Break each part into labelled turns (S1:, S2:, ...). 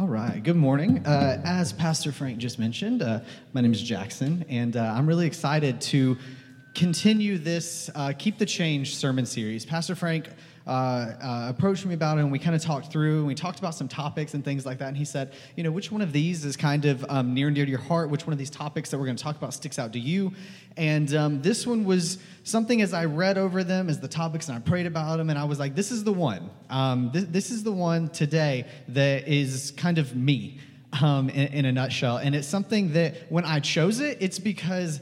S1: All right. Good morning. Uh, as Pastor Frank just mentioned, uh, my name is Jackson, and uh, I'm really excited to continue this uh, Keep the Change sermon series. Pastor Frank uh, uh, approached me about it, and we kind of talked through, and we talked about some topics and things like that. And he said, you know, which one of these is kind of um, near and dear to your heart? Which one of these topics that we're going to talk about sticks out to you? And um, this one was something as I read over them as the topics and I prayed about them, and I was like, this is the one. Um, th- this is the one today that is kind of me um, in, in a nutshell. And it's something that when I chose it, it's because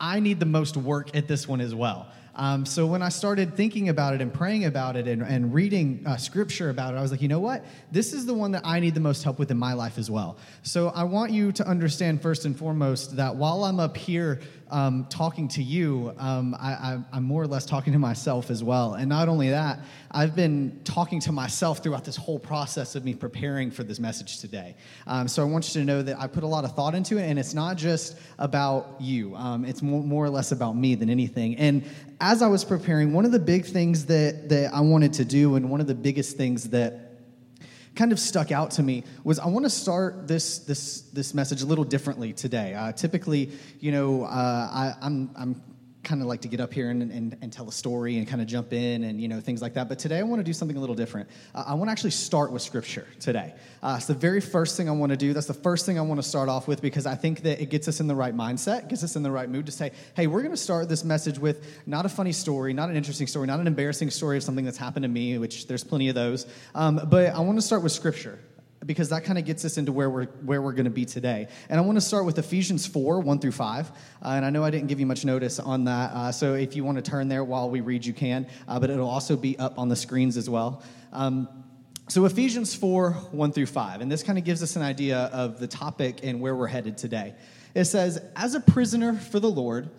S1: I need the most work at this one as well. Um, so when I started thinking about it and praying about it and, and reading uh, scripture about it, I was like, you know what? This is the one that I need the most help with in my life as well. So I want you to understand first and foremost that while I'm up here um, talking to you, um, I, am more or less talking to myself as well. And not only that, I've been talking to myself throughout this whole process of me preparing for this message today. Um, so I want you to know that I put a lot of thought into it, and it's not just about you, um, it's more, more or less about me than anything. And as I was preparing, one of the big things that, that I wanted to do, and one of the biggest things that kind of stuck out to me was I want to start this this this message a little differently today. Uh, typically, you know, uh, I, I'm I'm kind of like to get up here and, and, and, tell a story and kind of jump in and you know things like that. But today i want to do something a little different. Uh, i want to actually start with scripture today. Uh, it's the very first thing i want to do. That's the first thing i want to start off with because i think that it gets us in the right mindset gets us in the right mood to say hey we're going to start this message with not a funny story not an interesting story not an embarrassing story of something that's happened to me which there's plenty of those. Um, but i want to start with scripture because that kind of gets us into where we're where we're going to be today. And I want to start with Ephesians 4, 1 through 5. Uh, and I know I didn't give you much notice on that. Uh, so if you want to turn there while we read, you can. Uh, but it'll also be up on the screens as well. Um, so Ephesians 4, 1 through 5. And this kind of gives us an idea of the topic and where we're headed today. It says, As a prisoner for the Lord,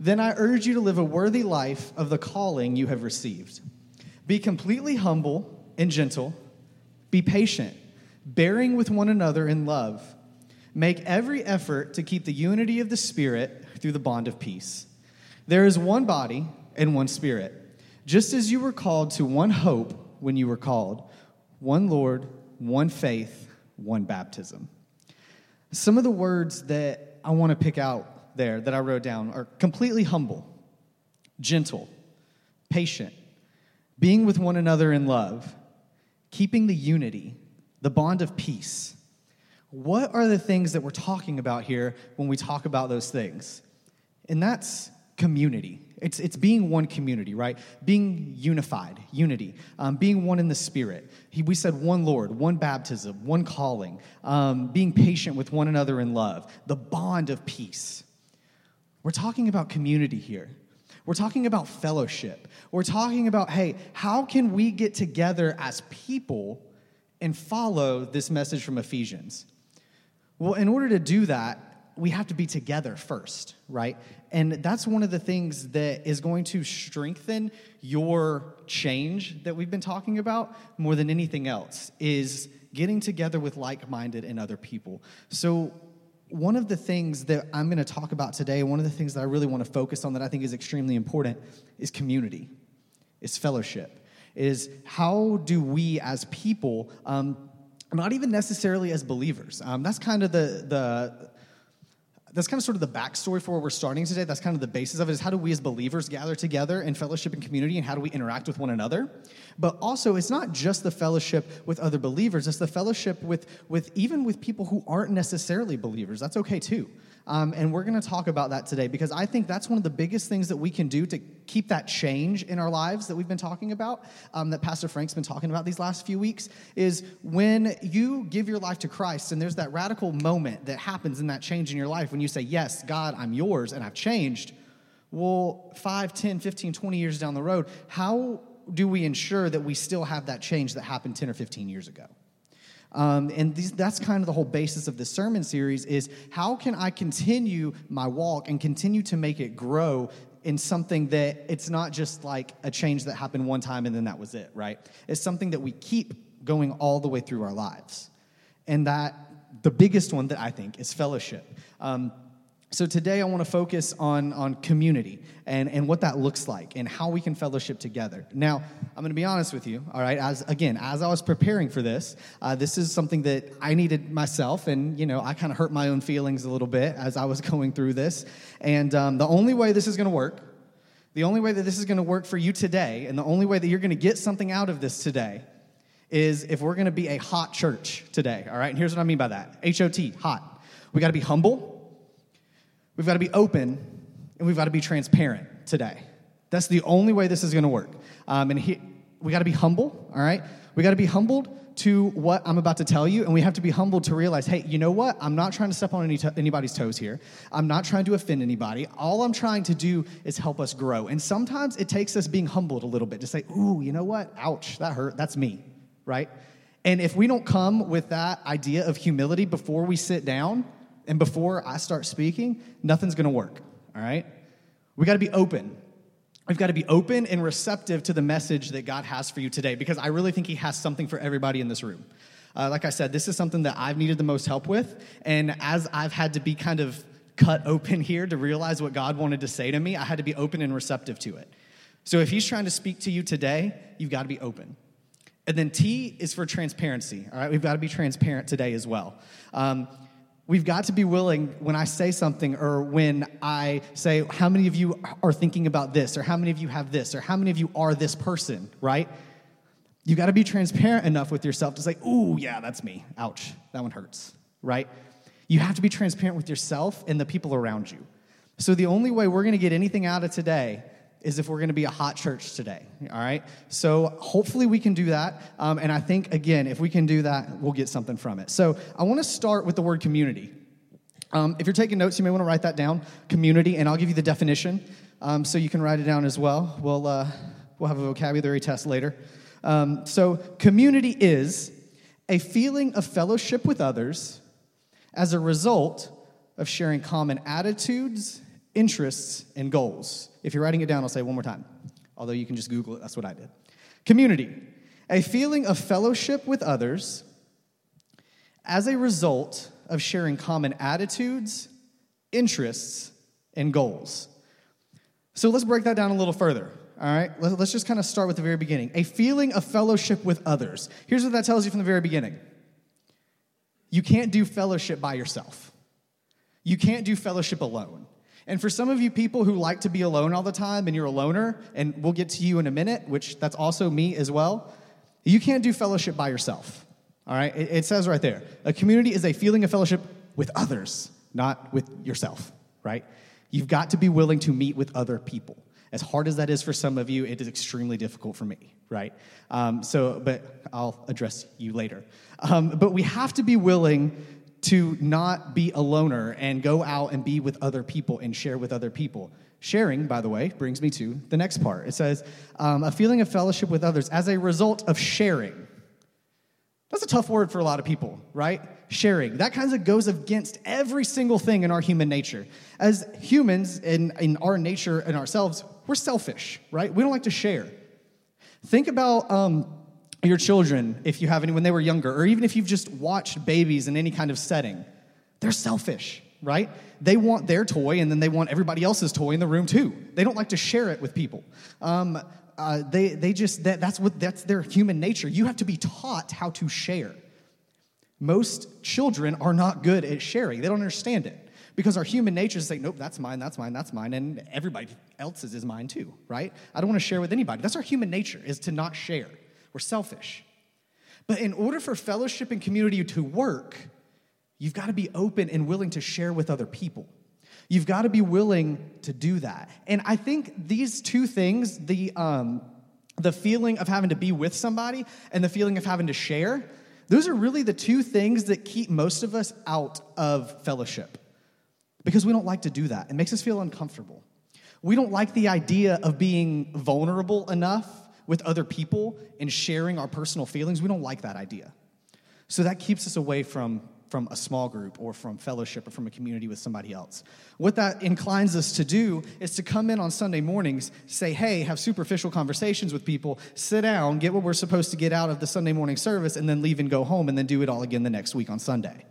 S1: then I urge you to live a worthy life of the calling you have received. Be completely humble and gentle. Be patient bearing with one another in love. Make every effort to keep the unity of the Spirit through the bond of peace. There is one body and one Spirit, just as you were called to one hope when you were called, one Lord, one faith, one baptism. Some of the words that I want to pick out there that I wrote down are completely humble, gentle, patient, being with one another in love, keeping the unity the bond of peace. What are the things that we're talking about here when we talk about those things? And that's community. It's, it's being one community, right? Being unified, unity, um, being one in the spirit. He, we said one Lord, one baptism, one calling, um, being patient with one another in love, the bond of peace. We're talking about community here. We're talking about fellowship. We're talking about, hey, how can we get together as people and follow this message from Ephesians? Well, in order to do that, we have to be together first, right? And that's one of the things that is going to strengthen your change that we've been talking about more than anything else is getting together with like-minded and other people. So one of the things that I'm going to talk about today, one of the things that I really want to focus on that I think is extremely important is community. Is fellowship is how do we as people, um, not even necessarily as believers, um, that's kind of the, the that's kind of sort of the backstory for where we're starting today. That's kind of the basis of it is how do we as believers gather together in fellowship and community and how do we interact with one another? But also it's not just the fellowship with other believers, it's the fellowship with, with even with people who aren't necessarily believers. That's okay too. Um, and we're going to talk about that today because I think that's one of the biggest things that we can do to keep that change in our lives that we've been talking about, um, that Pastor Frank's been talking about these last few weeks, is when you give your life to Christ and there's that radical moment that happens in that change in your life when you say, Yes, God, I'm yours and I've changed. Well, 5, 10, 15, 20 years down the road, how do we ensure that we still have that change that happened 10 or 15 years ago? Um, and these, that's kind of the whole basis of this sermon series is how can I continue my walk and continue to make it grow in something that it's not just like a change that happened one time and then that was it, right? It's something that we keep going all the way through our lives. And that the biggest one that I think is fellowship. Um, so today I want to focus on, on community and, and what that looks like and how we can fellowship together. Now, I'm going to be honest with you, all right? As again, as I was preparing for this, uh, this is something that I needed myself, and you know, I kind of hurt my own feelings a little bit as I was going through this. And um, the only way this is going to work, the only way that this is going to work for you today, and the only way that you're going to get something out of this today, is if we're going to be a hot church today. All right, and here's what I mean by that: H O T, hot. We got to be humble. We've got to be open and we've got to be transparent today. That's the only way this is going to work. Um, and he, we got to be humble, all right? We got to be humbled to what I'm about to tell you, and we have to be humbled to realize, hey, you know what? I'm not trying to step on any anybody's toes here. I'm not trying to offend anybody. All I'm trying to do is help us grow. And sometimes it takes us being humbled a little bit to say, ooh, you know what? Ouch, that hurt. That's me, right? And if we don't come with that idea of humility before we sit down, and before I start speaking, nothing's gonna work, all right? We gotta be open. We've got to be open and receptive to the message that God has for you today because I really think He has something for everybody in this room. Uh, like I said, this is something that I've needed the most help with. And as I've had to be kind of cut open here to realize what God wanted to say to me, I had to be open and receptive to it. So if He's trying to speak to you today, you've got to be open. And then T is for transparency, all right? We've got to be transparent today as well. Um, We've got to be willing when I say something or when I say, How many of you are thinking about this? Or how many of you have this? Or how many of you are this person, right? You've got to be transparent enough with yourself to say, Ooh, yeah, that's me. Ouch, that one hurts, right? You have to be transparent with yourself and the people around you. So the only way we're going to get anything out of today is if we're going to be a hot church today. All right. So hopefully we can do that. Um, and I think, again, if we can do that, we'll get something from it. So I want to start with the word community. Um, if you're taking notes, you may want to write that down community, and I'll give you the definition um, so you can write it down as well. We'll, uh, we'll have a vocabulary test later. Um, so, community is a feeling of fellowship with others as a result of sharing common attitudes, interests, and goals. If you're writing it down, I'll say one more time, although you can just Google it. That's what I did. Community, a feeling of fellowship with others as a result of sharing common attitudes, interests, and goals. So let's break that down a little further. All right, let's just kind of start with the very beginning. A feeling of fellowship with others. Here's what that tells you from the very beginning you can't do fellowship by yourself, you can't do fellowship alone. And for some of you people who like to be alone all the time and you're a loner, and we'll get to you in a minute, which that's also me as well, you can't do fellowship by yourself. All right? It, it says right there a community is a feeling of fellowship with others, not with yourself, right? You've got to be willing to meet with other people. As hard as that is for some of you, it is extremely difficult for me, right? Um, so, but I'll address you later. Um, but we have to be willing to not be a loner and go out and be with other people and share with other people. Sharing, by the way, brings me to the next part. It says, um, a feeling of fellowship with others as a result of sharing. That's a tough word for a lot of people, right? Sharing. That kind of goes against every single thing in our human nature. As humans, in, in our nature and ourselves, we're selfish, right? We don't like to share. Think about um, your children, if you have any when they were younger, or even if you've just watched babies in any kind of setting, they're selfish, right? They want their toy and then they want everybody else's toy in the room too. They don't like to share it with people. Um, uh, they, they just, that, that's, what, that's their human nature. You have to be taught how to share. Most children are not good at sharing, they don't understand it. Because our human nature is say, nope, that's mine, that's mine, that's mine, and everybody else's is mine too, right? I don't want to share with anybody. That's our human nature, is to not share. Selfish. But in order for fellowship and community to work, you've got to be open and willing to share with other people. You've got to be willing to do that. And I think these two things, the, um, the feeling of having to be with somebody and the feeling of having to share, those are really the two things that keep most of us out of fellowship because we don't like to do that. It makes us feel uncomfortable. We don't like the idea of being vulnerable enough with other people and sharing our personal feelings, we don't like that idea. So that keeps us away from, from a small group or from fellowship or from a community with somebody else. What that inclines us to do is to come in on Sunday mornings, say, hey, have superficial conversations with people, sit down, get what we're supposed to get out of the Sunday morning service, and then leave and go home and then do it all again the next week on Sunday.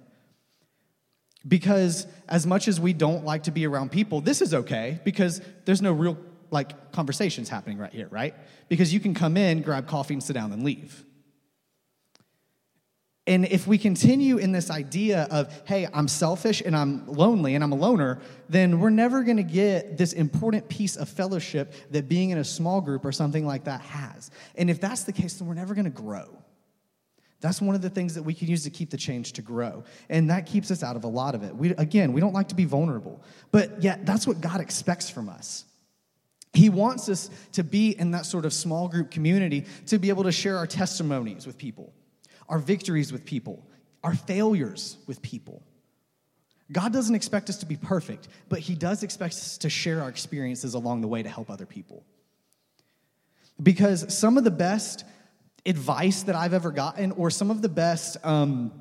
S1: Because as much as we don't like to be around people, this is okay because there's no real like conversations happening right here, right? Because you can come in, grab coffee, and sit down and leave. And if we continue in this idea of, hey, I'm selfish and I'm lonely and I'm a loner, then we're never to get this important piece of fellowship that being in a small group or something like that has. And if that's the case, then we're never to grow. That's one of the things that we can use to keep the change to grow. And that keeps us out of a lot of it. We, again, we don't like to be vulnerable, but yet that's what God expects from us. He wants us to be in that sort of small group community to be able to share our testimonies with people our victories with people, our failures with people. God doesn't expect us to be perfect, but He does expect us to share our experiences along the way to help other people. Because some of the best advice that I've ever gotten, or some of the best, um,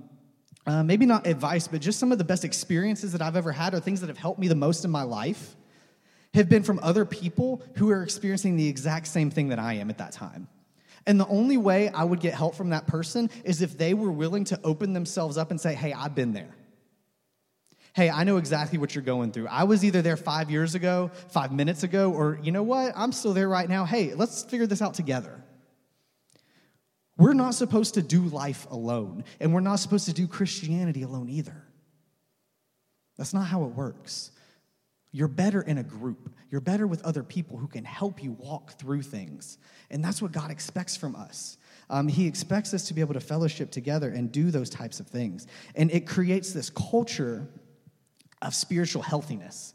S1: uh, maybe not advice, but just some of the best experiences that I've ever had, or things that have helped me the most in my life, have been from other people who are experiencing the exact same thing that I am at that time. And the only way I would get help from that person is if they were willing to open themselves up and say, Hey, I've been there. Hey, I know exactly what you're going through. I was either there five years ago, five minutes ago, or you know what? I'm still there right now. Hey, let's figure this out together. We're not supposed to do life alone, and we're not supposed to do Christianity alone either. That's not how it works. You're better in a group. You're better with other people who can help you walk through things. And that's what God expects from us. Um, he expects us to be able to fellowship together and do those types of things. And it creates this culture of spiritual healthiness.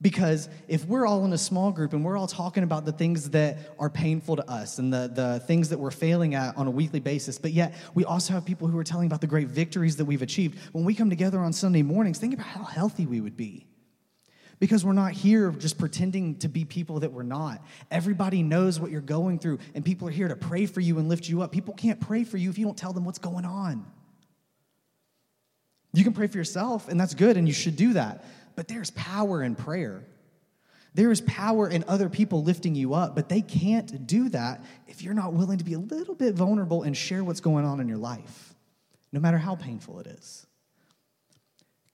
S1: Because if we're all in a small group and we're all talking about the things that are painful to us and the, the things that we're failing at on a weekly basis, but yet we also have people who are telling about the great victories that we've achieved, when we come together on Sunday mornings, think about how healthy we would be because we're not here just pretending to be people that we're not. Everybody knows what you're going through, and people are here to pray for you and lift you up. People can't pray for you if you don't tell them what's going on. You can pray for yourself, and that's good, and you should do that. But there's power in prayer. There is power in other people lifting you up, but they can't do that if you're not willing to be a little bit vulnerable and share what's going on in your life, no matter how painful it is.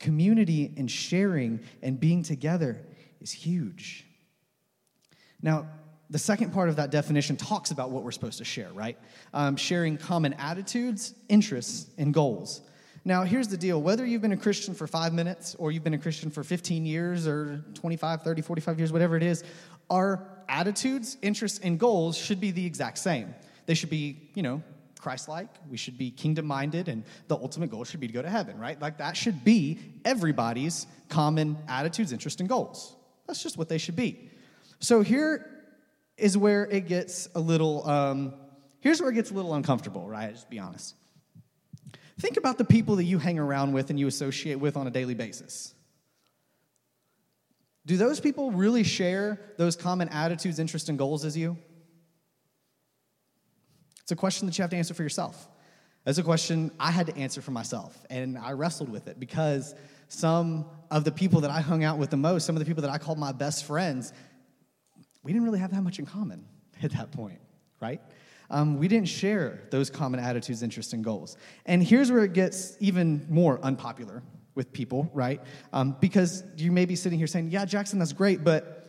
S1: Community and sharing and being together is huge. Now, the second part of that definition talks about what we're supposed to share, right? Um, sharing common attitudes, interests, and goals. Now, here's the deal whether you've been a Christian for five minutes or you've been a Christian for 15 years or 25, 30, 45 years, whatever it is, our attitudes, interests, and goals should be the exact same. They should be, you know, Christ like, we should be kingdom minded, and the ultimate goal should be to go to heaven, right? Like that should be everybody's common attitudes, interests, and goals. That's just what they should be. So here is where it gets a little, um, here's where it gets a little uncomfortable, right? Just be honest. Think about the people that you hang around with and you associate with on a daily basis. Do those people really share those common attitudes, interests, and goals as you? It's a question that you have to answer for yourself. That's a question I had to answer for myself, and I wrestled with it because some of the people that I hung out with the most, some of the people that I called my best friends, we didn't really have that much in common at that point, right? Um, we didn't share those common attitudes, interests, and goals. And here's where it gets even more unpopular with people, right? Um, because you may be sitting here saying, "Yeah, Jackson, that's great, but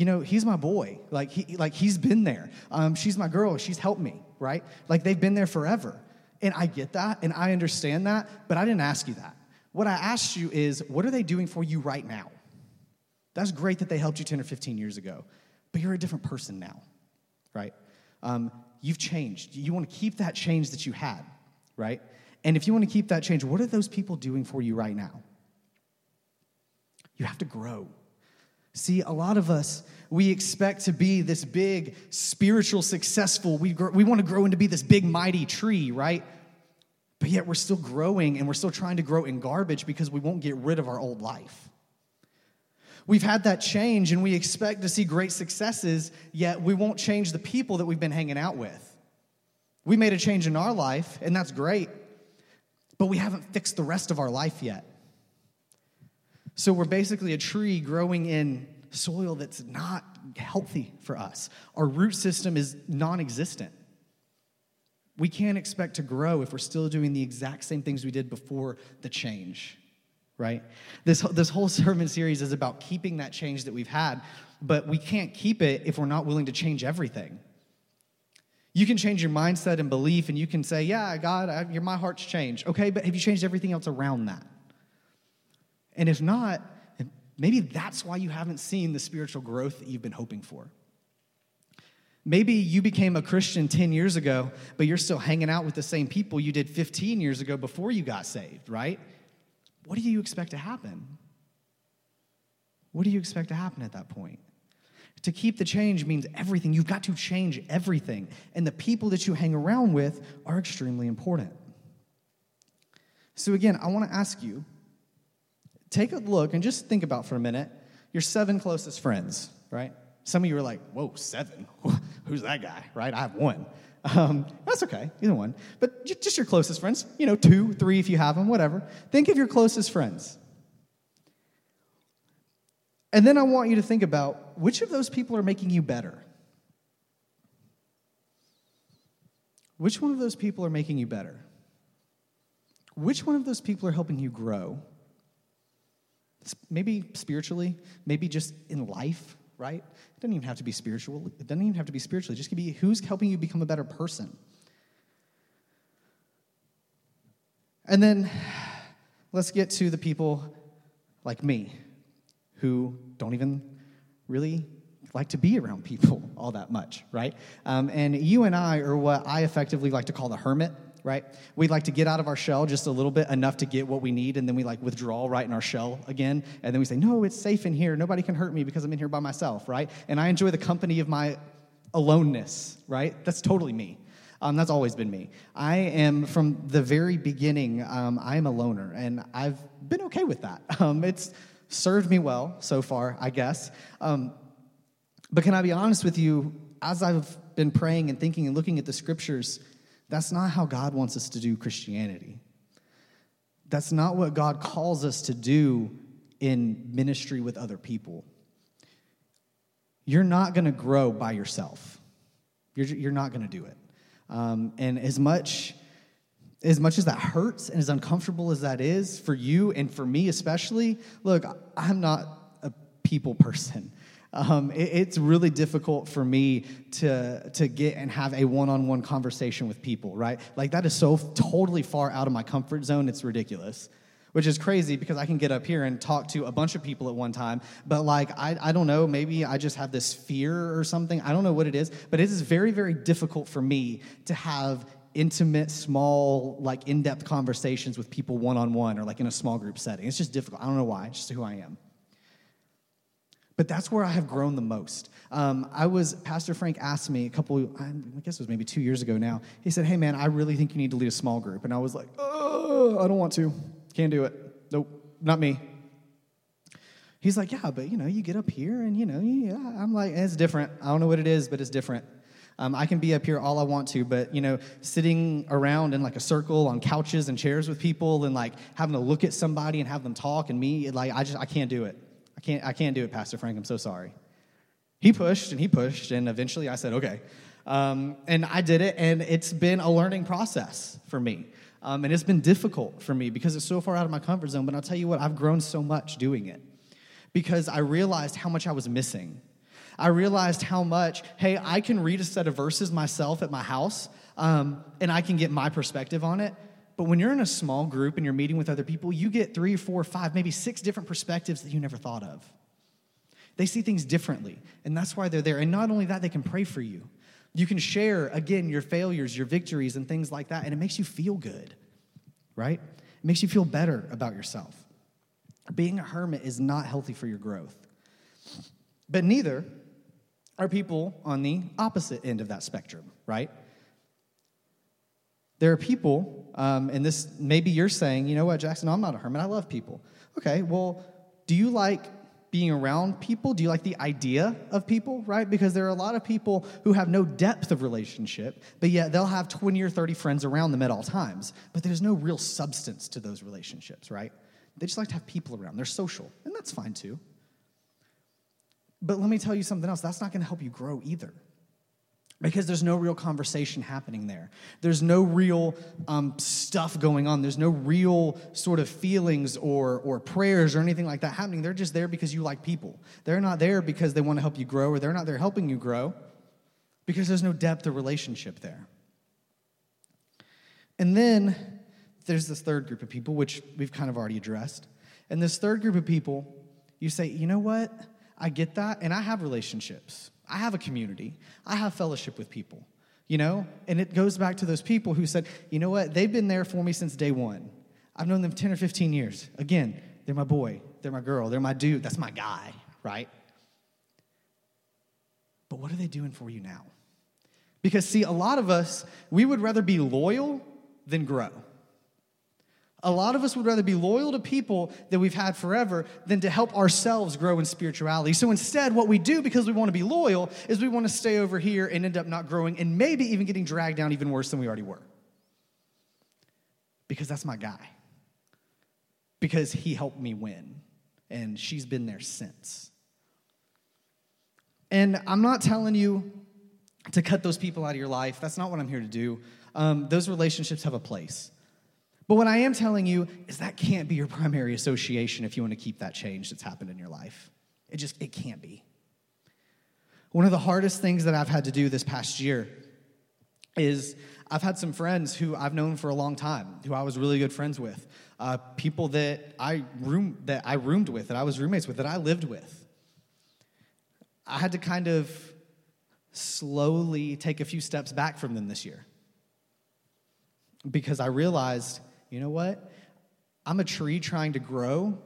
S1: you know, he's my boy. Like he, like he's been there. Um, she's my girl. She's helped me." right? Like they've been there forever. And I get that and I understand that, but I didn't ask you that. What I asked you is, what are they doing for you right now? That's great that they helped you 10 or 15 years ago, but you're a different person now, right? Um, you've changed. You want to keep that change that you had, right? And if you want to keep that change, what are those people doing for you right now? You have to grow. See, a lot of us, we expect to be this big, spiritual, successful, we, we want to grow into be this big, mighty tree, right? But yet we're still growing and we're still trying to grow in garbage because we won't get rid of our old life. We've had that change and we expect to see great successes, yet we won't change the people that we've been hanging out with. We made a change in our life, and that's great, but we haven't fixed the rest of our life yet. So we're basically a tree growing in soil that's not healthy for us. Our root system is non existent. We can't expect to grow if we're still doing the exact same things we did before the change, right? This, this whole sermon series is about keeping that change that we've had, but we can't keep it if we're not willing to change everything. You can change your mindset and belief, and you can say, Yeah, God, I, my heart's changed. Okay, but have you changed everything else around that? And if not, maybe that's why you haven't seen the spiritual growth that you've been hoping for. Maybe you became a Christian 10 years ago, but you're still hanging out with the same people you did 15 years ago before you got saved, right? What do you expect to happen? What do you expect to happen at that point? To keep the change means everything. You've got to change everything. And the people that you hang around with are extremely important. So, again, I want to ask you take a look and just think about for a minute your seven closest friends, right? Some of you are like, whoa, seven? Who's that guy, right? I have one. Um, that's okay, either one. But just your closest friends, you know, two, three if you have them, whatever. Think of your closest friends. And then I want you to think about which of those people are making you better? Which one of those people are making you better? Which one of those people are helping you grow? Maybe spiritually, maybe just in life, right? It doesn't even have to be spiritual. It doesn't even have to be spiritually. It just can be who's helping you become a better person. And then let's get to the people like me who don't even really like to be around people all that much, right? Um, and you and I are what I effectively like to call the hermit right? We like to get out of our shell just a little bit, enough to get what we need, and then we like withdraw right in our shell again. And then we say, No, it's safe in here. Nobody can hurt me because I'm in here by myself, right? And I enjoy the company of my aloneness, right? That's totally me. Um, that's always been me. I am from the very beginning. Um, I am a loner, and I've been okay with that. Um, it's served me well so far, I guess. Um, but can I be honest with you? As I've been praying and thinking and looking at the scriptures, that's not how God wants us to do Christianity. That's not what God calls us to do in ministry with other people. You're not going to grow by yourself. You're, you're not going to do it. Um, and as much as much as that hurts and as uncomfortable as that is for you and for me especially, look, I'm not a people person. Um, it, it's really difficult for me to, to get and have a one on one conversation with people, right? Like, that is so totally far out of my comfort zone, it's ridiculous. Which is crazy because I can get up here and talk to a bunch of people at one time, but like, I, I don't know, maybe I just have this fear or something. I don't know what it is, but it is very, very difficult for me to have intimate, small, like in depth conversations with people one on one or like in a small group setting. It's just difficult. I don't know why, it's just who I am. But that's where I have grown the most. Um, I was, Pastor Frank asked me a couple, I guess it was maybe two years ago now. He said, Hey, man, I really think you need to lead a small group. And I was like, Oh, I don't want to. Can't do it. Nope, not me. He's like, Yeah, but you know, you get up here and you know, yeah. I'm like, It's different. I don't know what it is, but it's different. Um, I can be up here all I want to, but you know, sitting around in like a circle on couches and chairs with people and like having to look at somebody and have them talk and me, like I just I can't do it. I can't, I can't do it, Pastor Frank. I'm so sorry. He pushed and he pushed, and eventually I said, okay. Um, and I did it, and it's been a learning process for me. Um, and it's been difficult for me because it's so far out of my comfort zone. But I'll tell you what, I've grown so much doing it because I realized how much I was missing. I realized how much, hey, I can read a set of verses myself at my house um, and I can get my perspective on it. But when you're in a small group and you're meeting with other people, you get three, four, five, maybe six different perspectives that you never thought of. They see things differently, and that's why they're there. And not only that, they can pray for you. You can share, again, your failures, your victories, and things like that, and it makes you feel good, right? It makes you feel better about yourself. Being a hermit is not healthy for your growth. But neither are people on the opposite end of that spectrum, right? There are people, um, and this maybe you're saying, you know what, Jackson, I'm not a hermit. I love people. Okay, well, do you like being around people? Do you like the idea of people, right? Because there are a lot of people who have no depth of relationship, but yet they'll have 20 or 30 friends around them at all times. But there's no real substance to those relationships, right? They just like to have people around. They're social, and that's fine too. But let me tell you something else that's not to help you grow either. Because there's no real conversation happening there. There's no real um, stuff going on. There's no real sort of feelings or, or prayers or anything like that happening. They're just there because you like people. They're not there because they want to help you grow or they're not there helping you grow because there's no depth of relationship there. And then there's this third group of people, which we've kind of already addressed. And this third group of people, you say, you know what? I get that, and I have relationships. I have a community. I have fellowship with people, you know? And it goes back to those people who said, you know what? They've been there for me since day one. I've known them 10 or 15 years. Again, they're my boy, they're my girl, they're my dude, that's my guy, right? But what are they doing for you now? Because, see, a lot of us, we would rather be loyal than grow. A lot of us would rather be loyal to people that we've had forever than to help ourselves grow in spirituality. So instead, what we do because we want to be loyal is we want to stay over here and end up not growing and maybe even getting dragged down even worse than we already were. Because that's my guy. Because he helped me win. And she's been there since. And I'm not telling you to cut those people out of your life. That's not what I'm here to do. Um, those relationships have a place. But what I am telling you is that can't be your primary association if you want to keep that change that's happened in your life. It just, it can't be. One of the hardest things that I've had to do this past year is I've had some friends who I've known for a long time, who I was really good friends with, uh, people that I room that I roomed with, that I was roommates with, that I lived with. I had to kind of slowly take a few steps back from them this year because I realized you know what? I'm a tree trying to grow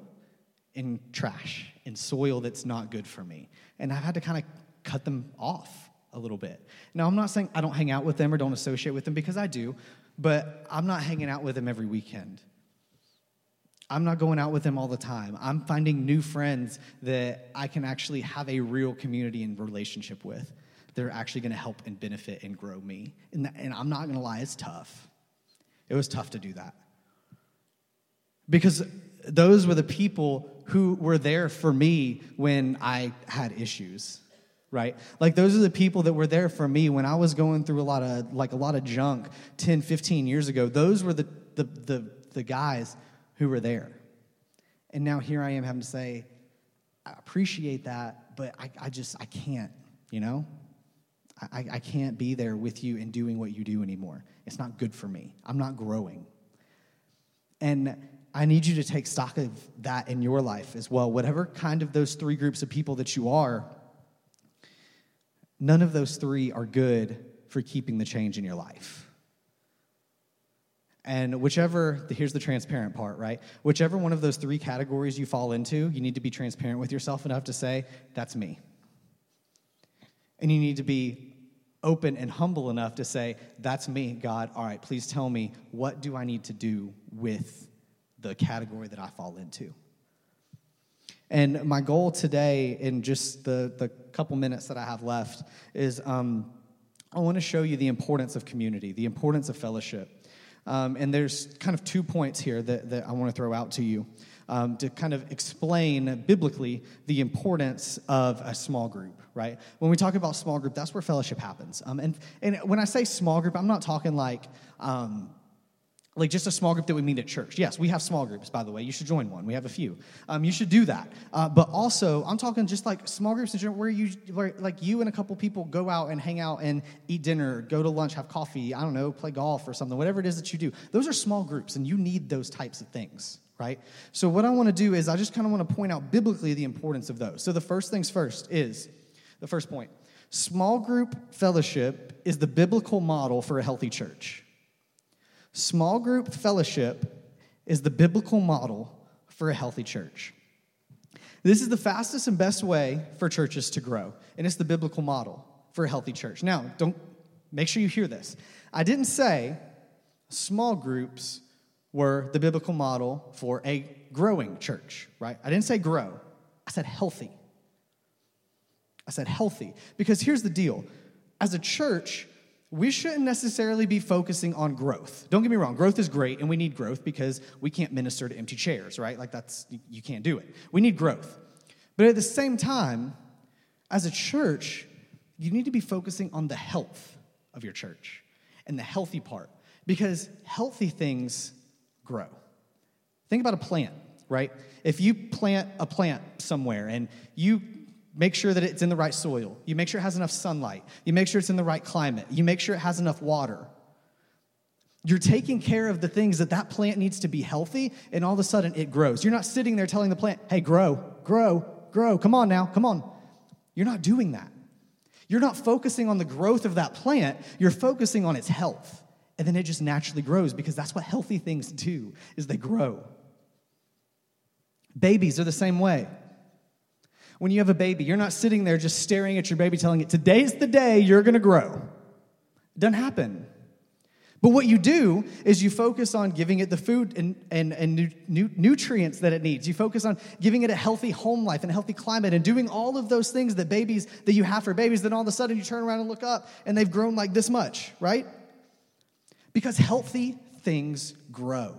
S1: in trash, in soil that's not good for me. And I've had to kind of cut them off a little bit. Now, I'm not saying I don't hang out with them or don't associate with them because I do, but I'm not hanging out with them every weekend. I'm not going out with them all the time. I'm finding new friends that I can actually have a real community and relationship with. They're actually going to help and benefit and grow me. And, and I'm not going to lie, it's tough. It was tough to do that. Because those were the people who were there for me when I had issues right? Like those are the people that were there for me when i was going through a lot of like a lot of junk 10 15 years ago. Those were the the the, the guys who were there. And now here i am having to say i appreciate that but i, I just i can't you know? I, I can't be there with you and doing what you do anymore. It's not good for me. I'm not growing. And I need you to take stock of that in your life as well. Whatever kind of those three groups of people that you are, none of those three are good for keeping the change in your life. And whichever, here's the transparent part, right? Whichever one of those three categories you fall into, you need to be transparent with yourself enough to say, that's me. And you need to be open and humble enough to say, that's me, God. All right, please tell me, what do I need to do with the category that I fall into. And my goal today, in just the, the couple minutes that I have left, is um, I want to show you the importance of community, the importance of fellowship. Um, and there's kind of two points here that, that I want to throw out to you um, to kind of explain biblically the importance of a small group, right? When we talk about small group, that's where fellowship happens. Um, and, and when I say small group, I'm not talking like, um, like just a small group that we meet at church. Yes, we have small groups, by the way. You should join one. We have a few. Um, you should do that. Uh, but also, I'm talking just like small groups in general, where you, where like you and a couple people go out and hang out and eat dinner, go to lunch, have coffee. I don't know, play golf or something. Whatever it is that you do, those are small groups, and you need those types of things, right? So what I want to do is I just kind of want to point out biblically the importance of those. So the first things first is the first point: small group fellowship is the biblical model for a healthy church. Small group fellowship is the biblical model for a healthy church. This is the fastest and best way for churches to grow, and it's the biblical model for a healthy church. Now, don't make sure you hear this. I didn't say small groups were the biblical model for a growing church, right? I didn't say grow. I said healthy. I said healthy because here's the deal. As a church, we shouldn't necessarily be focusing on growth. Don't get me wrong, growth is great and we need growth because we can't minister to empty chairs, right? Like that's, you can't do it. We need growth. But at the same time, as a church, you need to be focusing on the health of your church and the healthy part because healthy things grow. Think about a plant, right? If you plant a plant somewhere and you make sure that it's in the right soil, you make sure it has enough sunlight, you make sure it's in the right climate, you make sure it has enough water. You're taking care of the things that that plant needs to be healthy, and all of a sudden it grows. You're not sitting there telling the plant, hey, grow, grow, grow, come on now, come on. You're not doing that. You're not focusing on the growth of that plant, you're focusing on its health. And then it just naturally grows because that's what healthy things do is they grow. Babies are the same way. When you have a baby, you're not sitting there just staring at your baby telling it, today's the day you're gonna grow. It doesn't happen. But what you do is you focus on giving it the food and, and, and nu- nu- nutrients that it needs. You focus on giving it a healthy home life and a healthy climate and doing all of those things that babies, that you have for babies. Then all of a sudden you turn around and look up and they've grown like this much, right? Because healthy things grow.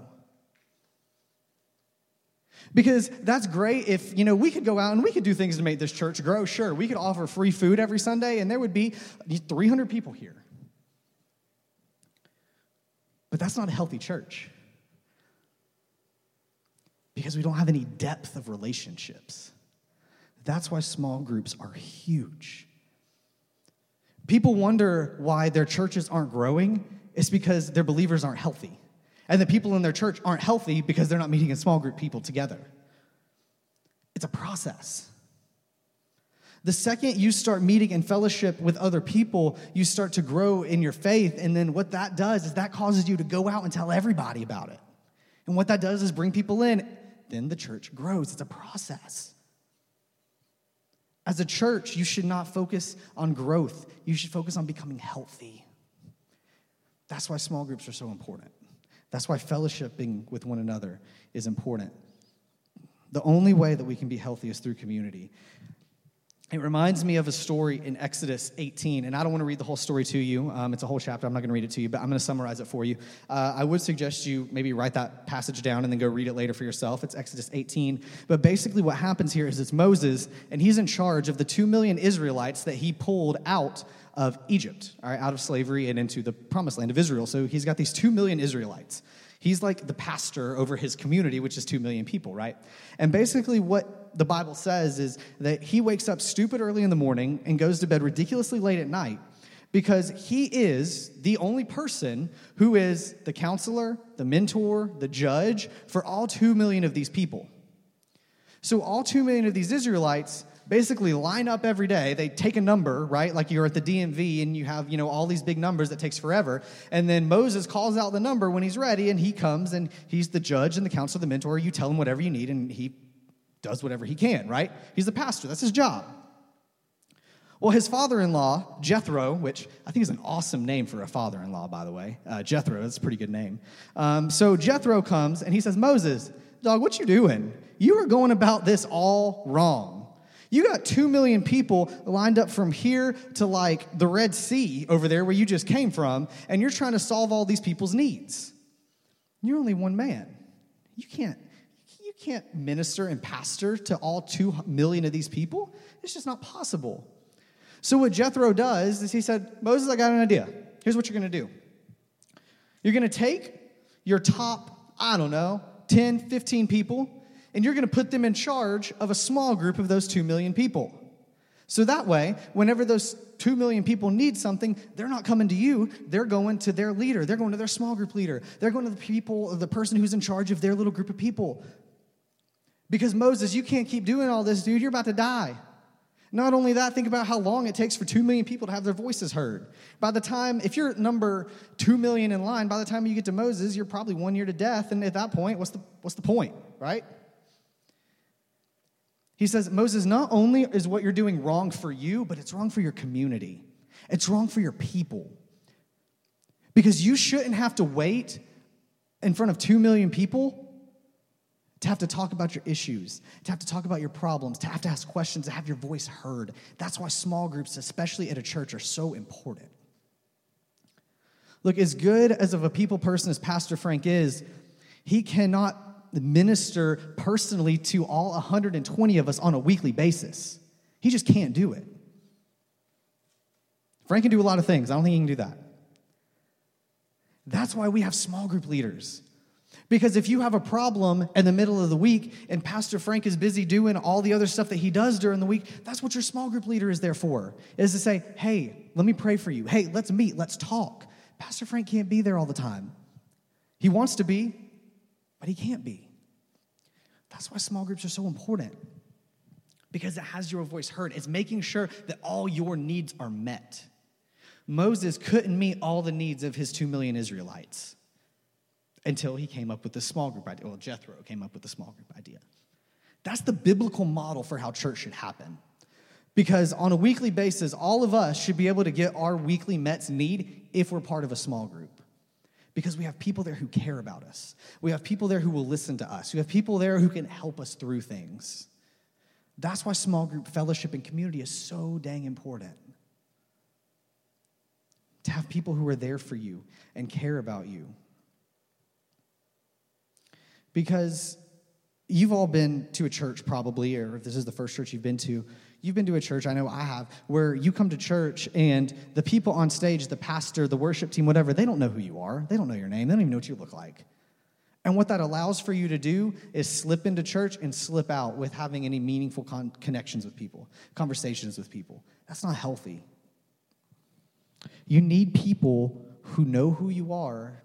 S1: Because that's great if, you know, we could go out and we could do things to make this church grow. Sure, we could offer free food every Sunday and there would be 300 people here. But that's not a healthy church because we don't have any depth of relationships. That's why small groups are huge. People wonder why their churches aren't growing. It's because their believers aren't healthy. And the people in their church aren't healthy because they're not meeting in small group people together. It's a process. The second you start meeting in fellowship with other people, you start to grow in your faith. And then what that does is that causes you to go out and tell everybody about it. And what that does is bring people in. Then the church grows. It's a process. As a church, you should not focus on growth, you should focus on becoming healthy. That's why small groups are so important. That's why fellowshipping with one another is important. The only way that we can be healthy is through community. It reminds me of a story in Exodus 18, and I don't want to read the whole story to you. Um, it's a whole chapter. I'm not going to read it to you, but I'm going to summarize it for you. Uh, I would suggest you maybe write that passage down and then go read it later for yourself. It's Exodus 18. But basically, what happens here is it's Moses, and he's in charge of the two million Israelites that he pulled out of Egypt, all right, out of slavery and into the promised land of Israel. So he's got these two million Israelites. He's like the pastor over his community, which is two million people, right? And basically, what the Bible says is that he wakes up stupid early in the morning and goes to bed ridiculously late at night because he is the only person who is the counselor, the mentor, the judge for all two million of these people. So, all two million of these Israelites basically line up every day. They take a number, right? Like you're at the DMV and you have, you know, all these big numbers that takes forever. And then Moses calls out the number when he's ready and he comes and he's the judge and the counselor, the mentor. You tell him whatever you need and he does whatever he can, right? He's the pastor. That's his job. Well, his father in law, Jethro, which I think is an awesome name for a father in law, by the way. Uh, Jethro, that's a pretty good name. Um, so Jethro comes and he says, Moses, dog, what you doing? You are going about this all wrong. You got 2 million people lined up from here to like the Red Sea over there where you just came from, and you're trying to solve all these people's needs. You're only one man. You can't you can't minister and pastor to all 2 million of these people. It's just not possible. So what Jethro does is he said, "Moses, I got an idea. Here's what you're going to do. You're going to take your top, I don't know, 10, 15 people and you're going to put them in charge of a small group of those 2 million people. So that way, whenever those 2 million people need something, they're not coming to you, they're going to their leader, they're going to their small group leader, they're going to the people, the person who's in charge of their little group of people. Because Moses, you can't keep doing all this, dude, you're about to die. Not only that, think about how long it takes for 2 million people to have their voices heard. By the time, if you're number 2 million in line, by the time you get to Moses, you're probably one year to death. And at that point, what's the, what's the point, right? He says, Moses, not only is what you're doing wrong for you, but it's wrong for your community. It's wrong for your people. Because you shouldn't have to wait in front of two million people to have to talk about your issues, to have to talk about your problems, to have to ask questions, to have your voice heard. That's why small groups, especially at a church, are so important. Look, as good as of a people person as Pastor Frank is, he cannot minister personally to all 120 of us on a weekly basis. He just can't do it. Frank can do a lot of things. I don't think he can do that. That's why we have small group leaders. Because if you have a problem in the middle of the week and Pastor Frank is busy doing all the other stuff that he does during the week, that's what your small group leader is there for. Is to say, "Hey, let me pray for you. Hey, let's meet, let's talk." Pastor Frank can't be there all the time. He wants to be, but he can't be. That's why small groups are so important. Because it has your voice heard. It's making sure that all your needs are met. Moses couldn't meet all the needs of his 2 million Israelites until he came up with the small group idea. Well, Jethro came up with the small group idea. That's the biblical model for how church should happen. Because on a weekly basis, all of us should be able to get our weekly Mets need if we're part of a small group. Because we have people there who care about us. We have people there who will listen to us. We have people there who can help us through things. That's why small group fellowship and community is so dang important. To have people who are there for you and care about you. Because you've all been to a church probably, or if this is the first church you've been to, you've been to a church, I know I have, where you come to church and the people on stage, the pastor, the worship team, whatever, they don't know who you are. They don't know your name. They don't even know what you look like. And what that allows for you to do is slip into church and slip out with having any meaningful con- connections with people, conversations with people. That's not healthy. You need people who know who you are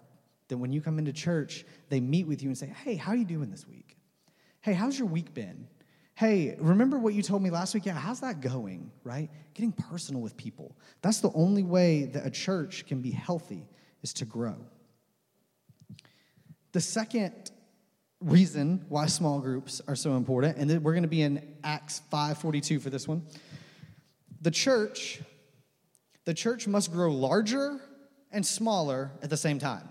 S1: that when you come into church, they meet with you and say, Hey, how are you doing this week? Hey, how's your week been? Hey, remember what you told me last week? Yeah, how's that going, right? Getting personal with people. That's the only way that a church can be healthy is to grow. The second reason why small groups are so important, and we're going to be in Acts 5:42 for this one. The church, the church must grow larger and smaller at the same time.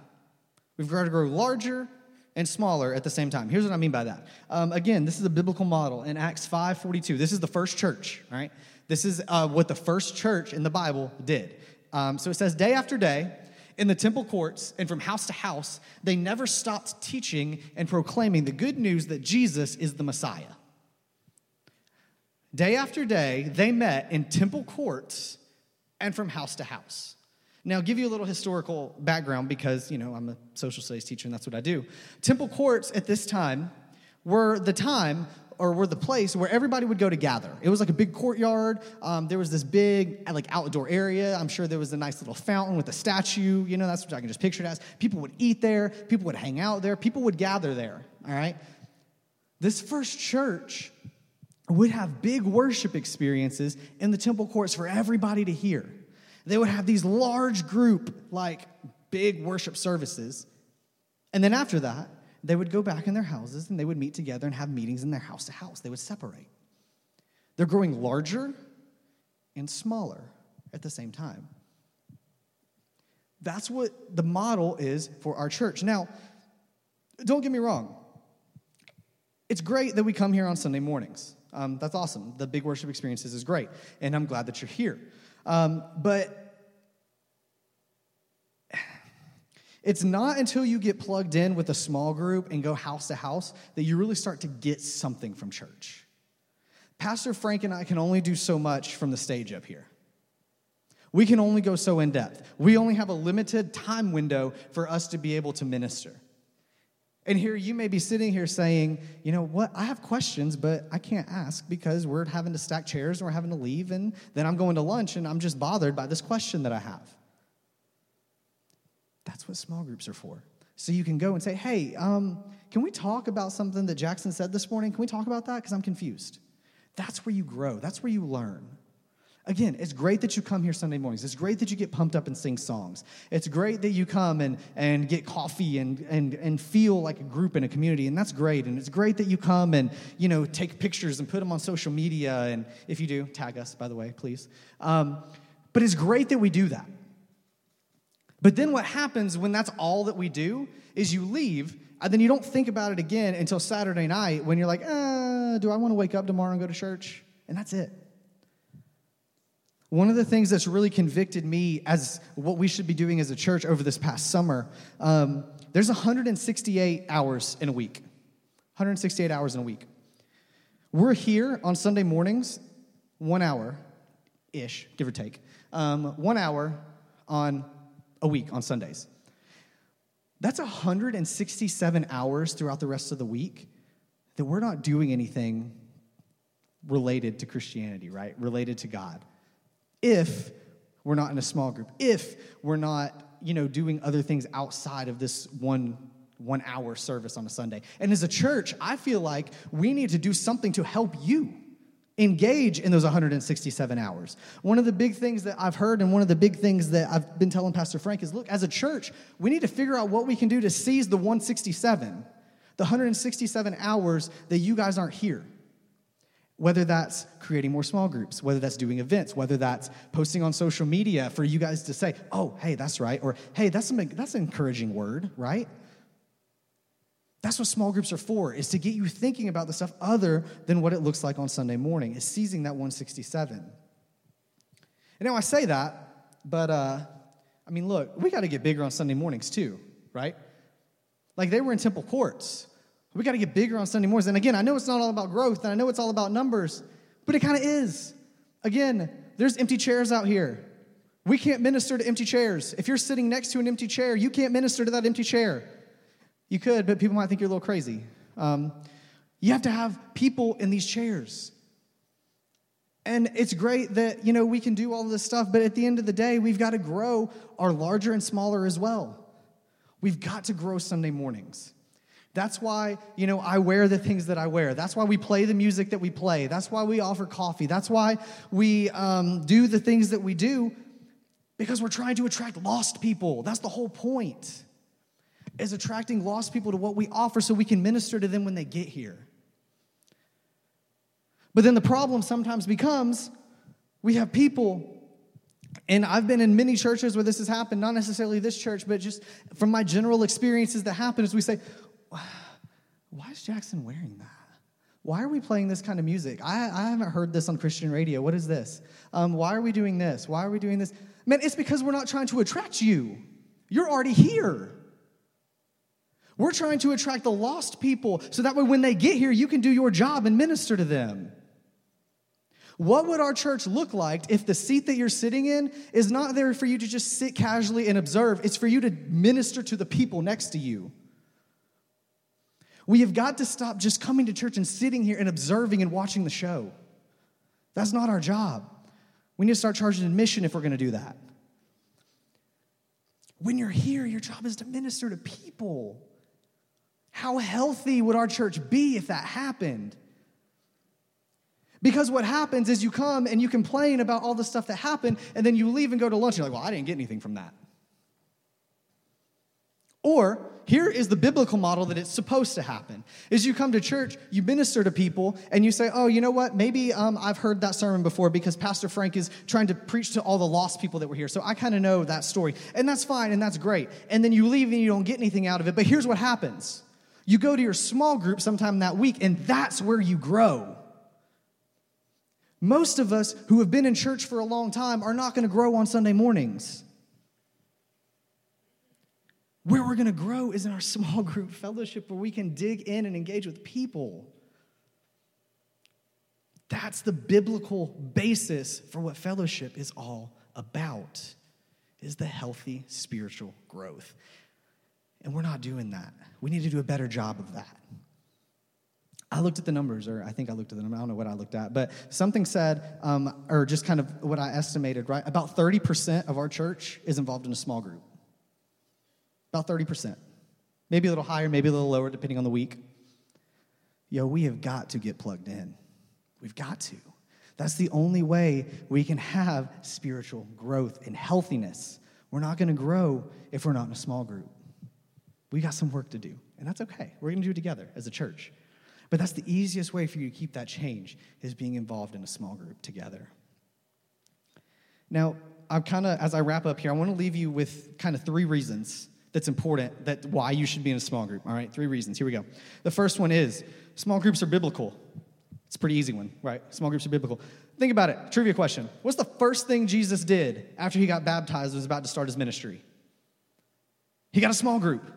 S1: We've got to grow larger and smaller at the same time. Here's what I mean by that. Um, again, this is a biblical model in Acts 5:42. This is the first church, right? This is uh, what the first church in the Bible did. Um, so it says, day after day, in the temple courts and from house to house, they never stopped teaching and proclaiming the good news that Jesus is the Messiah. Day after day, they met in temple courts and from house to house. Now, give you a little historical background because, you know, I'm a social studies teacher and that's what I do. Temple courts at this time were the time or were the place where everybody would go to gather. It was like a big courtyard. Um, there was this big, like, outdoor area. I'm sure there was a nice little fountain with a statue. You know, that's what I can just picture it as. People would eat there, people would hang out there, people would gather there, all right? This first church would have big worship experiences in the temple courts for everybody to hear. They would have these large group, like big worship services. And then after that, they would go back in their houses and they would meet together and have meetings in their house to house. They would separate. They're growing larger and smaller at the same time. That's what the model is for our church. Now, don't get me wrong. It's great that we come here on Sunday mornings. Um, that's awesome. The big worship experiences is great. And I'm glad that you're here. Um, but it's not until you get plugged in with a small group and go house to house that you really start to get something from church. Pastor Frank and I can only do so much from the stage up here. We can only go so in depth. We only have a limited time window for us to be able to minister. And here you may be sitting here saying, you know what, I have questions, but I can't ask because we're having to stack chairs and we're having to leave, and then I'm going to lunch and I'm just bothered by this question that I have. That's what small groups are for. So you can go and say, hey, um, can we talk about something that Jackson said this morning? Can we talk about that? Because I'm confused. That's where you grow, that's where you learn. Again, it's great that you come here Sunday mornings. It's great that you get pumped up and sing songs. It's great that you come and, and get coffee and, and, and feel like a group and a community, and that's great. And it's great that you come and, you know, take pictures and put them on social media. And if you do, tag us, by the way, please. Um, but it's great that we do that. But then what happens when that's all that we do is you leave, and then you don't think about it again until Saturday night when you're like, uh, do I want to wake up tomorrow and go to church? And that's it. One of the things that's really convicted me as what we should be doing as a church over this past summer, um, there's 168 hours in a week. 168 hours in a week. We're here on Sunday mornings, one hour ish, give or take, um, one hour on a week on Sundays. That's 167 hours throughout the rest of the week that we're not doing anything related to Christianity, right? Related to God. If we're not in a small group, if we're not, you know, doing other things outside of this one one hour service on a Sunday. And as a church, I feel like we need to do something to help you engage in those 167 hours. One of the big things that I've heard and one of the big things that I've been telling Pastor Frank is look, as a church, we need to figure out what we can do to seize the 167, the 167 hours that you guys aren't here. Whether that's creating more small groups, whether that's doing events, whether that's posting on social media for you guys to say, oh, hey, that's right, or hey, that's, a, that's an encouraging word, right? That's what small groups are for, is to get you thinking about the stuff other than what it looks like on Sunday morning, is seizing that 167. And now I say that, but uh, I mean, look, we got to get bigger on Sunday mornings too, right? Like they were in temple courts. We got to get bigger on Sunday mornings. And again, I know it's not all about growth, and I know it's all about numbers, but it kind of is. Again, there's empty chairs out here. We can't minister to empty chairs. If you're sitting next to an empty chair, you can't minister to that empty chair. You could, but people might think you're a little crazy. Um, you have to have people in these chairs. And it's great that, you know, we can do all this stuff, but at the end of the day, we've got to grow our larger and smaller as well. We've got to grow Sunday mornings. That's why, you know, I wear the things that I wear. That's why we play the music that we play. That's why we offer coffee. That's why we um, do the things that we do because we're trying to attract lost people. That's the whole point, is attracting lost people to what we offer so we can minister to them when they get here. But then the problem sometimes becomes we have people and I've been in many churches where this has happened, not necessarily this church, but just from my general experiences that happen, is we say, why is Jackson wearing that? Why are we playing this kind of music? I, I haven't heard this on Christian radio. What is this? Um, why are we doing this? Why are we doing this? Man, it's because we're not trying to attract you. You're already here. We're trying to attract the lost people so that way when they get here, you can do your job and minister to them. What would our church look like if the seat that you're sitting in is not there for you to just sit casually and observe? It's for you to minister to the people next to you. We have got to stop just coming to church and sitting here and observing and watching the show. That's not our job. We need to start charging admission if we're going to do that. When you're here, your job is to minister to people. How healthy would our church be if that happened? Because what happens is you come and you complain about all the stuff that happened, and then you leave and go to lunch. You're like, well, I didn't get anything from that. Or here is the biblical model that it's supposed to happen. Is you come to church you minister to people and you say oh you know what? Maybe um, i've heard that sermon before because pastor frank is trying to preach to all the lost people that were here. So i kind of know that story. And that's fine and that's great. And then you leave and you don't get anything out of it. But here's what happens. You go to your small group sometime that week and that's where you grow. Most of us who have been in church for a long time are not going to grow on sunday mornings where we're going to grow is in our small group fellowship where we can dig in and engage with people. That's the biblical basis for what fellowship is all about. Is the healthy spiritual growth. And we're not doing that. We need to do a better job of that. I looked at the numbers, or I think I looked at the numbers. I don't know what I looked at, but something said, um, or just kind of what I estimated, right? About 30% of our church is involved in a small group. About 30%. Maybe a little higher, maybe a little lower, depending on the week. Yo, we have got to get plugged in. We've got to. That's the only way we can have spiritual growth and healthiness. We're not going to grow if we're not in a small group. We got some work to do, and that's okay. We're going to do it together as a church. But that's the easiest way for you to keep that change is being involved in a small group together. Now, I'm kind of as I wrap up here, I want to leave you with kind of three reasons that's important that why you should be in a small group. All right, three reasons. Here we go. The first one is small groups are biblical. It's a pretty easy one, right? Small groups are biblical. Think about it. Trivia question. What's the first thing Jesus did after he got baptized and was about to start his ministry? He got a small group.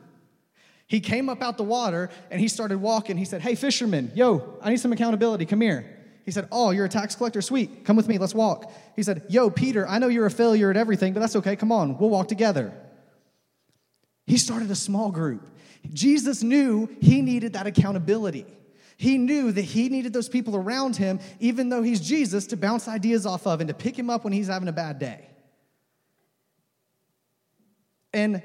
S1: He came up out the water and he started walking. He said, Hey, fishermen, yo, I need some accountability. Come here. He said, Oh, you're a tax collector? Sweet. Come with me. Let's walk. He said, Yo, Peter, I know you're a failure at everything, but that's okay. Come on. We'll walk together. He started a small group. Jesus knew he needed that accountability. He knew that he needed those people around him, even though he's Jesus, to bounce ideas off of and to pick him up when he's having a bad day. And,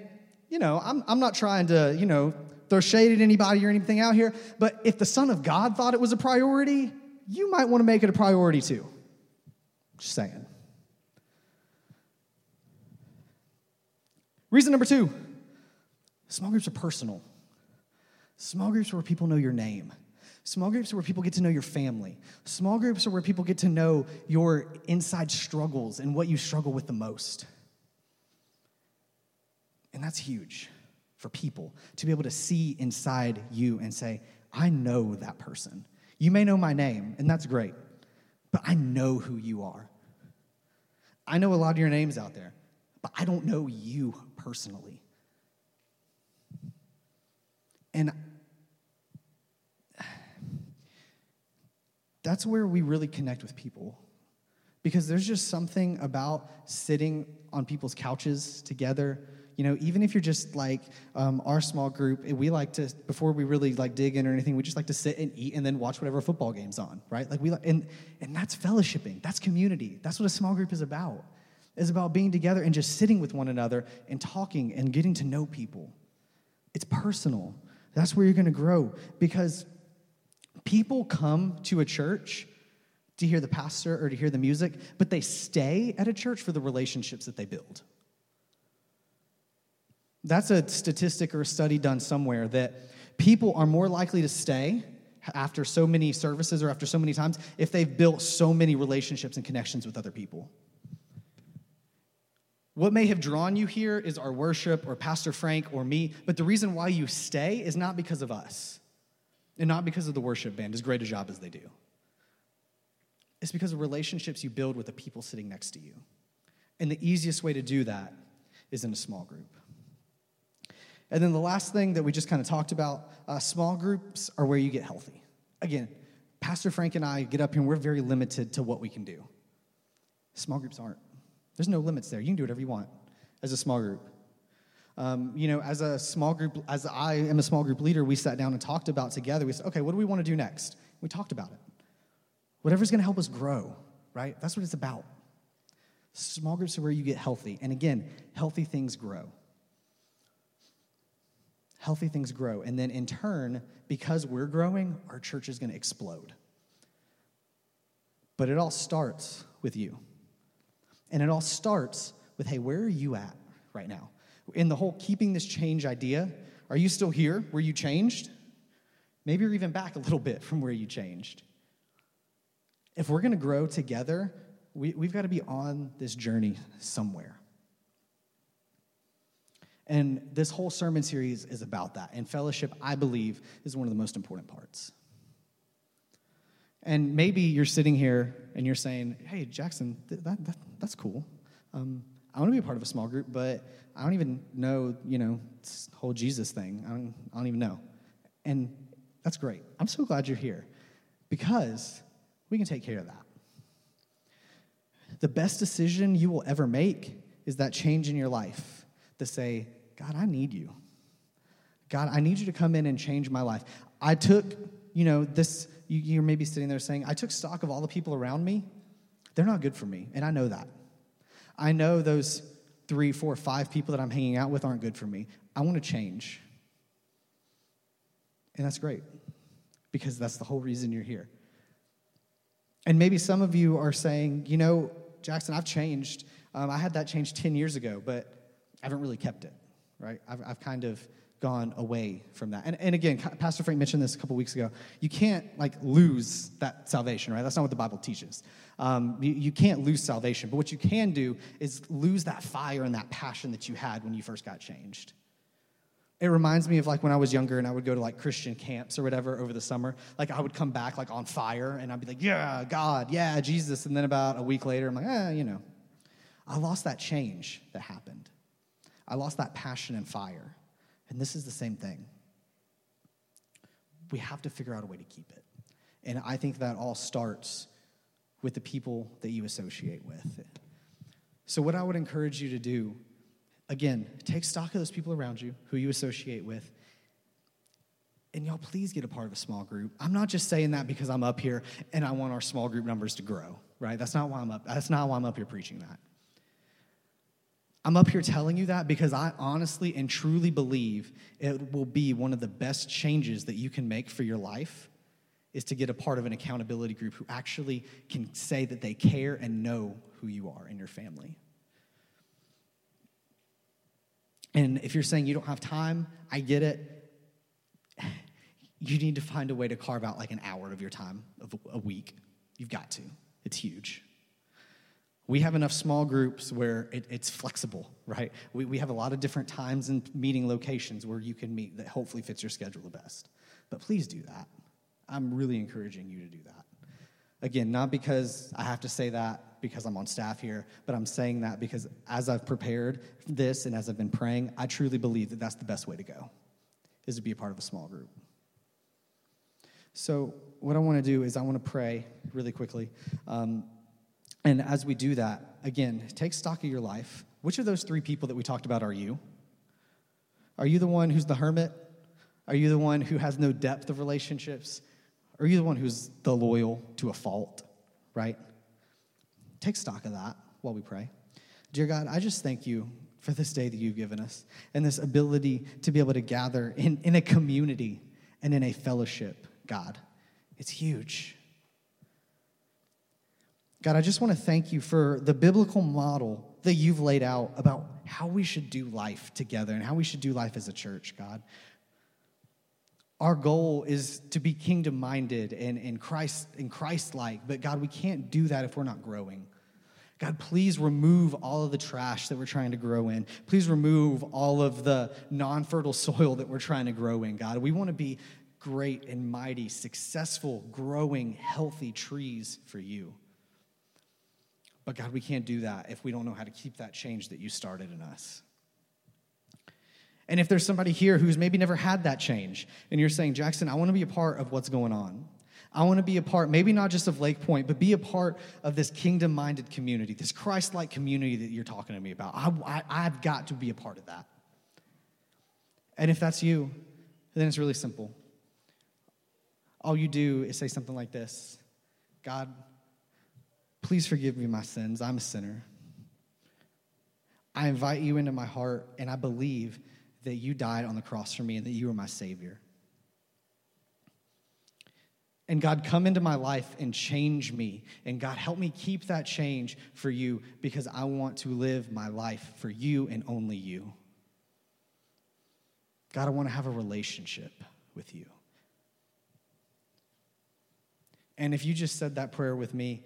S1: you know, I'm, I'm not trying to, you know, throw shade at anybody or anything out here, but if the Son of God thought it was a priority, you might want to make it a priority too. Just saying. Reason number two small groups are personal. Small groups are where people know your name. Small groups are where people get to know your family. Small groups are where people get to know your inside struggles and what you struggle with the most. And that's huge for people to be able to see inside you and say, I know that person. You may know my name, and that's great, but I know who you are. I know a lot of your names out there, but I don't know you personally. And that's where we really connect with people. Because there's just something about sitting on people's couches together. You know even if you're just like um, our small group we like to before we really like dig in or anything we just like to sit and eat and then watch whatever football game's on right? Like we like and and that's fellowshipping. That's community. That's what a small group is about. Is about being together and just sitting with one another and talking and getting to know people. It's personal that's where you're going to grow because people come to a church to hear the pastor or to hear the music but they stay at a church for the relationships that they build that's a statistic or a study done somewhere that people are more likely to stay after so many services or after so many times if they've built so many relationships and connections with other people. What may have drawn you here is our worship or Pastor Frank or me, but the reason why you stay is not because of us and not because of the worship band, as great a job as they do. It's because of relationships you build with the people sitting next to you. And the easiest way to do that is in a small group. And then the last thing that we just kind of talked about uh, small groups are where you get healthy. Again, Pastor Frank and I get up here and we're very limited to what we can do. Small groups aren't. There's no limits there. You can do whatever you want as a small group. Um, you know, as a small group, as I am a small group leader, we sat down and talked about together. We said, okay, what do we want to do next? We talked about it. Whatever's going to help us grow, right? That's what it's about. Small groups are where you get healthy. And again, healthy things grow healthy things grow. And then in turn, because we're growing, our church is going to explode. But it all starts with you. And it all starts with hey, where are you at right now? In the whole keeping this change idea, are you still here where you changed? Maybe you're even back a little bit from where you changed. If we're to grow together, we, we've got to be on this journey somewhere. And this whole sermon series is about that. And fellowship, I believe, is one of the most important parts. And maybe you're sitting here and you're saying, hey, Jackson, th- that, that, that's cool. Um, I want to be a part of a small group, but I don't even know, you know, this whole Jesus thing. I don't, I don't even know. And that's great. I'm so glad you're here because we can take care of that. The best decision you will ever make is that change in your life to say, God, I need you. God, I need you to come in and change my life. I took, you know, this, you're maybe sitting there saying, I took stock of all the people around me. They're not good for me, and I know that. I know those three, four, five people that I'm hanging out with aren't good for me. I want to change. And that's great because that's the whole reason you're here. And maybe some of you are saying, you know, Jackson, I've changed. Um, I had that change 10 years ago, but I haven't really kept it right? I've, I've kind of gone away from that. And, and again, Pastor Frank mentioned this a couple weeks ago. You can't like lose that salvation, right? That's not what the Bible teaches. Um, you, you can't lose salvation, but what you can do is lose that fire and that passion that you had when you first got changed. It reminds me of like when I was younger and I would go to like Christian camps or whatever over the summer. Like I would come back like on fire and I'd be like, yeah, God, yeah, Jesus. And then about a week later, I'm like, eh, you know, I lost that change that happened. I lost that passion and fire. And this is the same thing. We have to figure out a way to keep it. And I think that all starts with the people that you associate with. So, what I would encourage you to do, again, take stock of those people around you who you associate with. And y'all, please get a part of a small group. I'm not just saying that because I'm up here and I want our small group numbers to grow, right? That's not why I'm up. That's not why I'm up here preaching that. I'm up here telling you that because I honestly and truly believe it will be one of the best changes that you can make for your life is to get a part of an accountability group who actually can say that they care and know who you are in your family. And if you're saying you don't have time, I get it. You need to find a way to carve out like an hour of your time of a week. You've got to. It's huge. We have enough small groups where it, it's flexible, right? We, we have a lot of different times and meeting locations where you can meet that hopefully fits your schedule the best. But please do that. I'm really encouraging you to do that. Again, not because I have to say that because I'm on staff here, but I'm saying that because as I've prepared this and as I've been praying, I truly believe that that's the best way to go, is to be a part of a small group. So, what I want to do is I want to pray really quickly. Um, and as we do that, again, take stock of your life. Which of those three people that we talked about are you? Are you the one who's the hermit? Are you the one who has no depth of relationships? Are you the one who's the loyal to a fault, right? Take stock of that while we pray. Dear God, I just thank you for this day that you've given us and this ability to be able to gather in, in a community and in a fellowship, God. It's huge. God, I just want to thank you for the biblical model that you've laid out about how we should do life together and how we should do life as a church, God. Our goal is to be kingdom minded and, and Christ and Christ like, but God, we can't do that if we're not growing. God, please remove all of the trash that we're trying to grow in. Please remove all of the non fertile soil that we're trying to grow in, God. We want to be great and mighty, successful, growing, healthy trees for you. But God, we can't do that if we don't know how to keep that change that you started in us. And if there's somebody here who's maybe never had that change, and you're saying, Jackson, I want to be a part of what's going on. I want to be a part, maybe not just of Lake Point, but be a part of this kingdom minded community, this Christ like community that you're talking to me about. I, I, I've got to be a part of that. And if that's you, then it's really simple. All you do is say something like this God, please forgive me my sins. I'm a sinner. I invite you into my heart, and I believe that you died on the cross for me and that you are my Savior. And God, come into my life and change me. And God, help me keep that change for you because I want to live my life for you and only you. God, I want to have a relationship with you. And if you just said that prayer with me,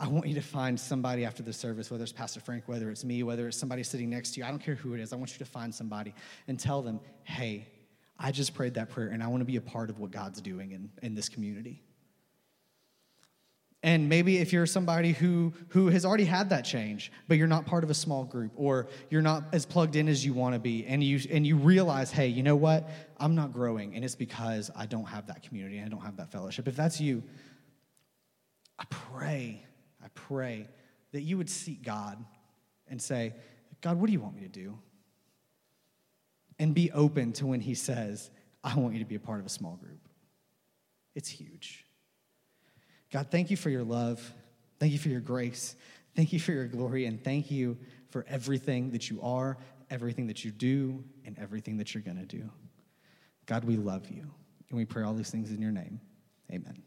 S1: I want you to find somebody after the service, whether it's Pastor Frank, whether it's me, whether it's somebody sitting next to you. I don't care who it is. I want you to find somebody and tell them, hey, I just prayed that prayer and I want to be a part of what God's doing in, in this community. And maybe if you're somebody who, who has already had that change, but you're not part of a small group or you're not as plugged in as you want to be, and you, and you realize, hey, you know what? I'm not growing, and it's because I don't have that community and I don't have that fellowship. If that's you, I pray I pray that you would seek God and say, God, what do you want me to do? And be open to when He says, I want you to be a part of a small group. It's huge. God, thank you for your love. Thank you for your grace. Thank you for your glory. And thank you for everything that you are, everything that you do, and everything that you're going to do. God, we love you. And we pray all these things in your name. Amen.